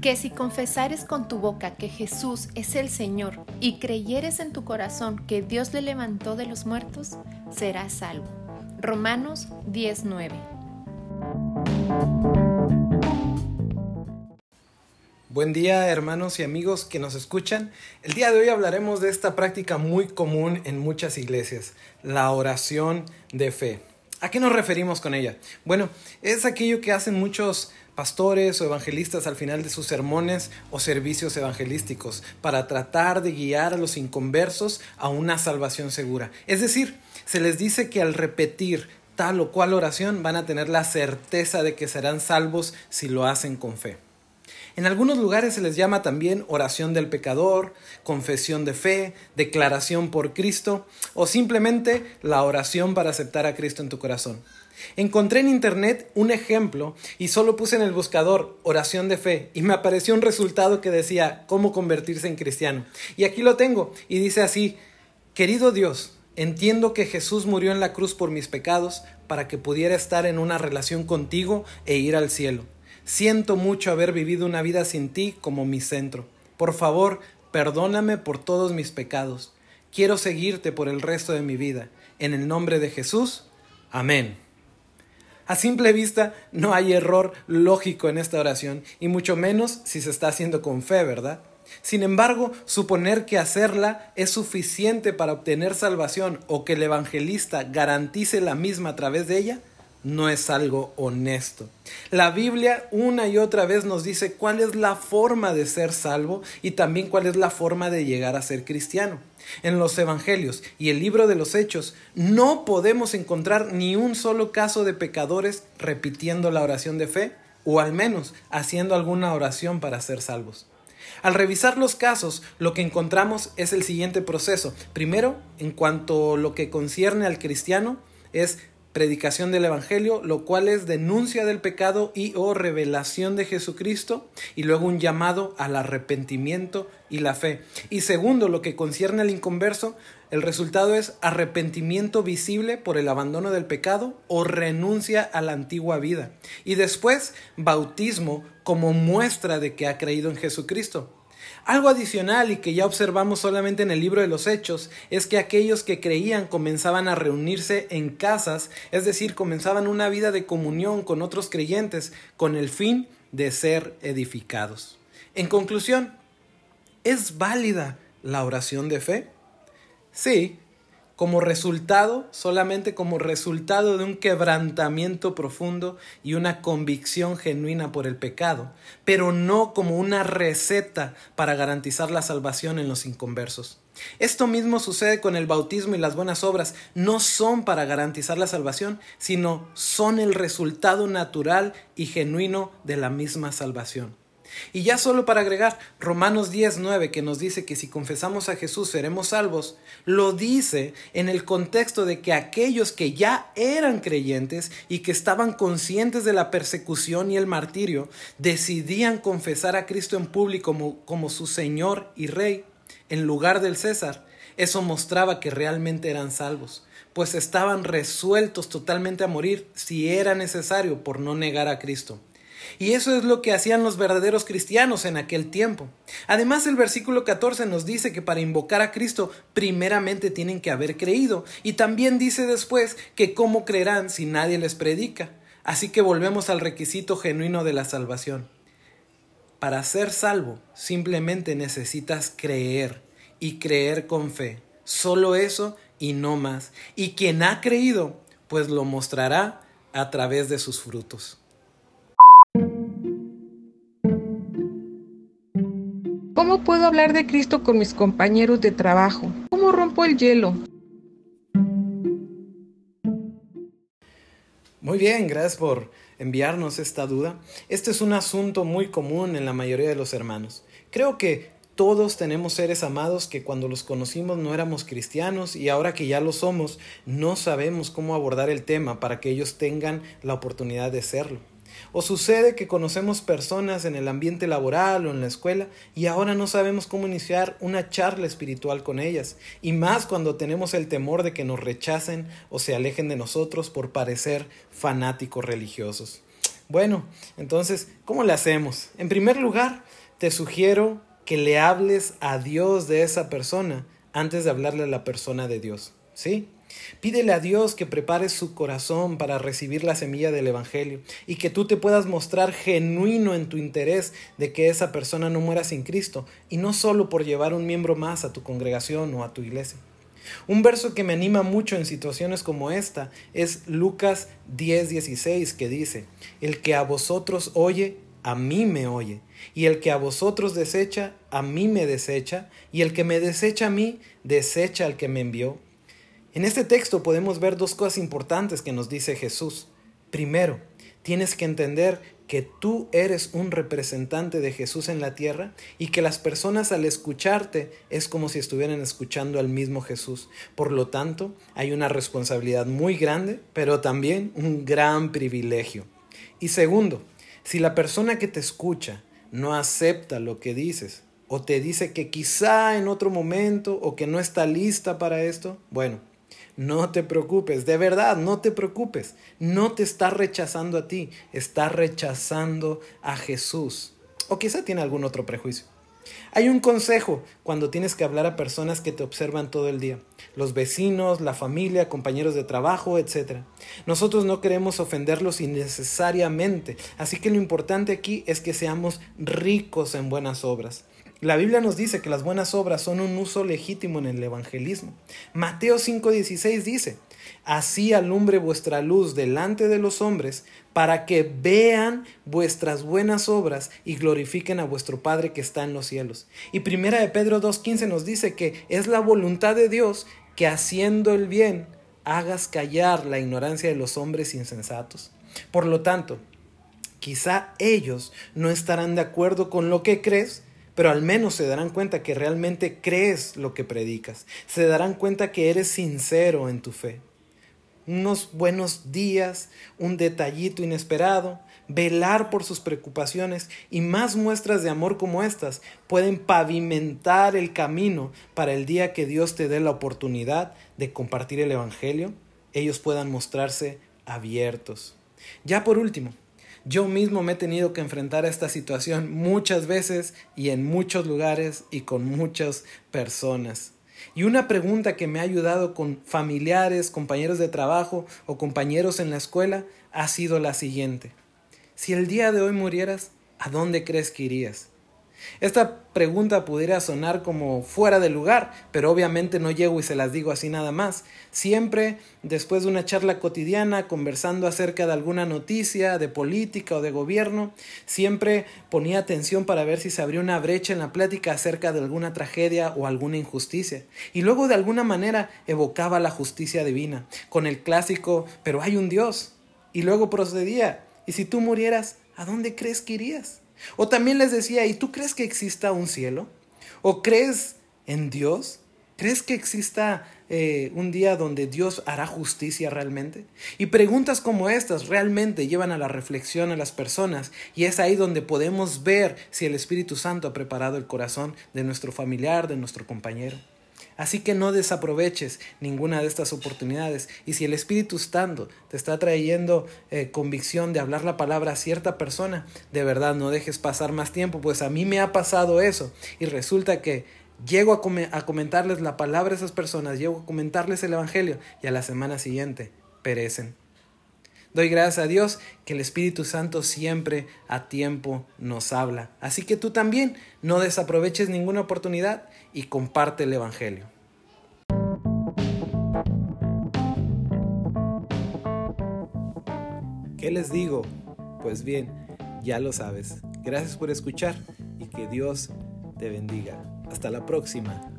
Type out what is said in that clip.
que si confesares con tu boca que Jesús es el Señor y creyeres en tu corazón que Dios le levantó de los muertos, serás salvo. Romanos 19. Buen día hermanos y amigos que nos escuchan. El día de hoy hablaremos de esta práctica muy común en muchas iglesias, la oración de fe. ¿A qué nos referimos con ella? Bueno, es aquello que hacen muchos pastores o evangelistas al final de sus sermones o servicios evangelísticos para tratar de guiar a los inconversos a una salvación segura. Es decir, se les dice que al repetir tal o cual oración van a tener la certeza de que serán salvos si lo hacen con fe. En algunos lugares se les llama también oración del pecador, confesión de fe, declaración por Cristo o simplemente la oración para aceptar a Cristo en tu corazón. Encontré en internet un ejemplo y solo puse en el buscador oración de fe y me apareció un resultado que decía cómo convertirse en cristiano. Y aquí lo tengo y dice así, querido Dios, entiendo que Jesús murió en la cruz por mis pecados para que pudiera estar en una relación contigo e ir al cielo. Siento mucho haber vivido una vida sin ti como mi centro. Por favor, perdóname por todos mis pecados. Quiero seguirte por el resto de mi vida. En el nombre de Jesús. Amén. A simple vista no hay error lógico en esta oración, y mucho menos si se está haciendo con fe, ¿verdad? Sin embargo, suponer que hacerla es suficiente para obtener salvación o que el evangelista garantice la misma a través de ella no es algo honesto. La Biblia una y otra vez nos dice cuál es la forma de ser salvo y también cuál es la forma de llegar a ser cristiano. En los Evangelios y el libro de los Hechos no podemos encontrar ni un solo caso de pecadores repitiendo la oración de fe o al menos haciendo alguna oración para ser salvos. Al revisar los casos, lo que encontramos es el siguiente proceso. Primero, en cuanto a lo que concierne al cristiano, es predicación del Evangelio, lo cual es denuncia del pecado y o revelación de Jesucristo, y luego un llamado al arrepentimiento y la fe. Y segundo, lo que concierne al inconverso, el resultado es arrepentimiento visible por el abandono del pecado o renuncia a la antigua vida. Y después, bautismo como muestra de que ha creído en Jesucristo. Algo adicional y que ya observamos solamente en el libro de los Hechos es que aquellos que creían comenzaban a reunirse en casas, es decir, comenzaban una vida de comunión con otros creyentes con el fin de ser edificados. En conclusión, ¿es válida la oración de fe? Sí, como resultado, solamente como resultado de un quebrantamiento profundo y una convicción genuina por el pecado, pero no como una receta para garantizar la salvación en los inconversos. Esto mismo sucede con el bautismo y las buenas obras. No son para garantizar la salvación, sino son el resultado natural y genuino de la misma salvación. Y ya solo para agregar, Romanos 10.9 que nos dice que si confesamos a Jesús seremos salvos, lo dice en el contexto de que aquellos que ya eran creyentes y que estaban conscientes de la persecución y el martirio, decidían confesar a Cristo en público como, como su Señor y Rey en lugar del César. Eso mostraba que realmente eran salvos, pues estaban resueltos totalmente a morir si era necesario por no negar a Cristo. Y eso es lo que hacían los verdaderos cristianos en aquel tiempo. Además, el versículo 14 nos dice que para invocar a Cristo primeramente tienen que haber creído. Y también dice después que cómo creerán si nadie les predica. Así que volvemos al requisito genuino de la salvación. Para ser salvo simplemente necesitas creer y creer con fe. Solo eso y no más. Y quien ha creído, pues lo mostrará a través de sus frutos. ¿Cómo puedo hablar de Cristo con mis compañeros de trabajo? ¿Cómo rompo el hielo? Muy bien, gracias por enviarnos esta duda. Este es un asunto muy común en la mayoría de los hermanos. Creo que todos tenemos seres amados que cuando los conocimos no éramos cristianos y ahora que ya lo somos, no sabemos cómo abordar el tema para que ellos tengan la oportunidad de serlo. O sucede que conocemos personas en el ambiente laboral o en la escuela y ahora no sabemos cómo iniciar una charla espiritual con ellas, y más cuando tenemos el temor de que nos rechacen o se alejen de nosotros por parecer fanáticos religiosos. Bueno, entonces, ¿cómo le hacemos? En primer lugar, te sugiero que le hables a Dios de esa persona antes de hablarle a la persona de Dios. ¿Sí? Pídele a Dios que prepare su corazón para recibir la semilla del Evangelio y que tú te puedas mostrar genuino en tu interés de que esa persona no muera sin Cristo y no solo por llevar un miembro más a tu congregación o a tu iglesia. Un verso que me anima mucho en situaciones como esta es Lucas 10:16 que dice, el que a vosotros oye, a mí me oye, y el que a vosotros desecha, a mí me desecha, y el que me desecha a mí, desecha al que me envió. En este texto podemos ver dos cosas importantes que nos dice Jesús. Primero, tienes que entender que tú eres un representante de Jesús en la tierra y que las personas al escucharte es como si estuvieran escuchando al mismo Jesús. Por lo tanto, hay una responsabilidad muy grande, pero también un gran privilegio. Y segundo, si la persona que te escucha no acepta lo que dices o te dice que quizá en otro momento o que no está lista para esto, bueno, no te preocupes, de verdad, no te preocupes. No te está rechazando a ti, está rechazando a Jesús. O quizá tiene algún otro prejuicio. Hay un consejo cuando tienes que hablar a personas que te observan todo el día, los vecinos, la familia, compañeros de trabajo, etc. Nosotros no queremos ofenderlos innecesariamente, así que lo importante aquí es que seamos ricos en buenas obras. La Biblia nos dice que las buenas obras son un uso legítimo en el evangelismo. Mateo 5:16 dice, Así alumbre vuestra luz delante de los hombres, para que vean vuestras buenas obras y glorifiquen a vuestro Padre que está en los cielos. Y primera de Pedro 2:15 nos dice que es la voluntad de Dios que haciendo el bien hagas callar la ignorancia de los hombres insensatos. Por lo tanto, quizá ellos no estarán de acuerdo con lo que crees, pero al menos se darán cuenta que realmente crees lo que predicas, se darán cuenta que eres sincero en tu fe. Unos buenos días, un detallito inesperado, velar por sus preocupaciones y más muestras de amor como estas pueden pavimentar el camino para el día que Dios te dé la oportunidad de compartir el Evangelio, ellos puedan mostrarse abiertos. Ya por último, yo mismo me he tenido que enfrentar a esta situación muchas veces y en muchos lugares y con muchas personas. Y una pregunta que me ha ayudado con familiares, compañeros de trabajo o compañeros en la escuela ha sido la siguiente. Si el día de hoy murieras, ¿a dónde crees que irías? Esta pregunta pudiera sonar como fuera de lugar, pero obviamente no llego y se las digo así nada más. Siempre, después de una charla cotidiana, conversando acerca de alguna noticia, de política o de gobierno, siempre ponía atención para ver si se abría una brecha en la plática acerca de alguna tragedia o alguna injusticia. Y luego de alguna manera evocaba la justicia divina, con el clásico, pero hay un Dios. Y luego procedía, ¿y si tú murieras, ¿a dónde crees que irías? O también les decía, ¿y tú crees que exista un cielo? ¿O crees en Dios? ¿Crees que exista eh, un día donde Dios hará justicia realmente? Y preguntas como estas realmente llevan a la reflexión a las personas y es ahí donde podemos ver si el Espíritu Santo ha preparado el corazón de nuestro familiar, de nuestro compañero. Así que no desaproveches ninguna de estas oportunidades. Y si el Espíritu Santo te está trayendo eh, convicción de hablar la palabra a cierta persona, de verdad no dejes pasar más tiempo, pues a mí me ha pasado eso. Y resulta que llego a, a comentarles la palabra a esas personas, llego a comentarles el Evangelio y a la semana siguiente perecen. Doy gracias a Dios que el Espíritu Santo siempre a tiempo nos habla. Así que tú también no desaproveches ninguna oportunidad y comparte el Evangelio. ¿Qué les digo? Pues bien, ya lo sabes. Gracias por escuchar y que Dios te bendiga. Hasta la próxima.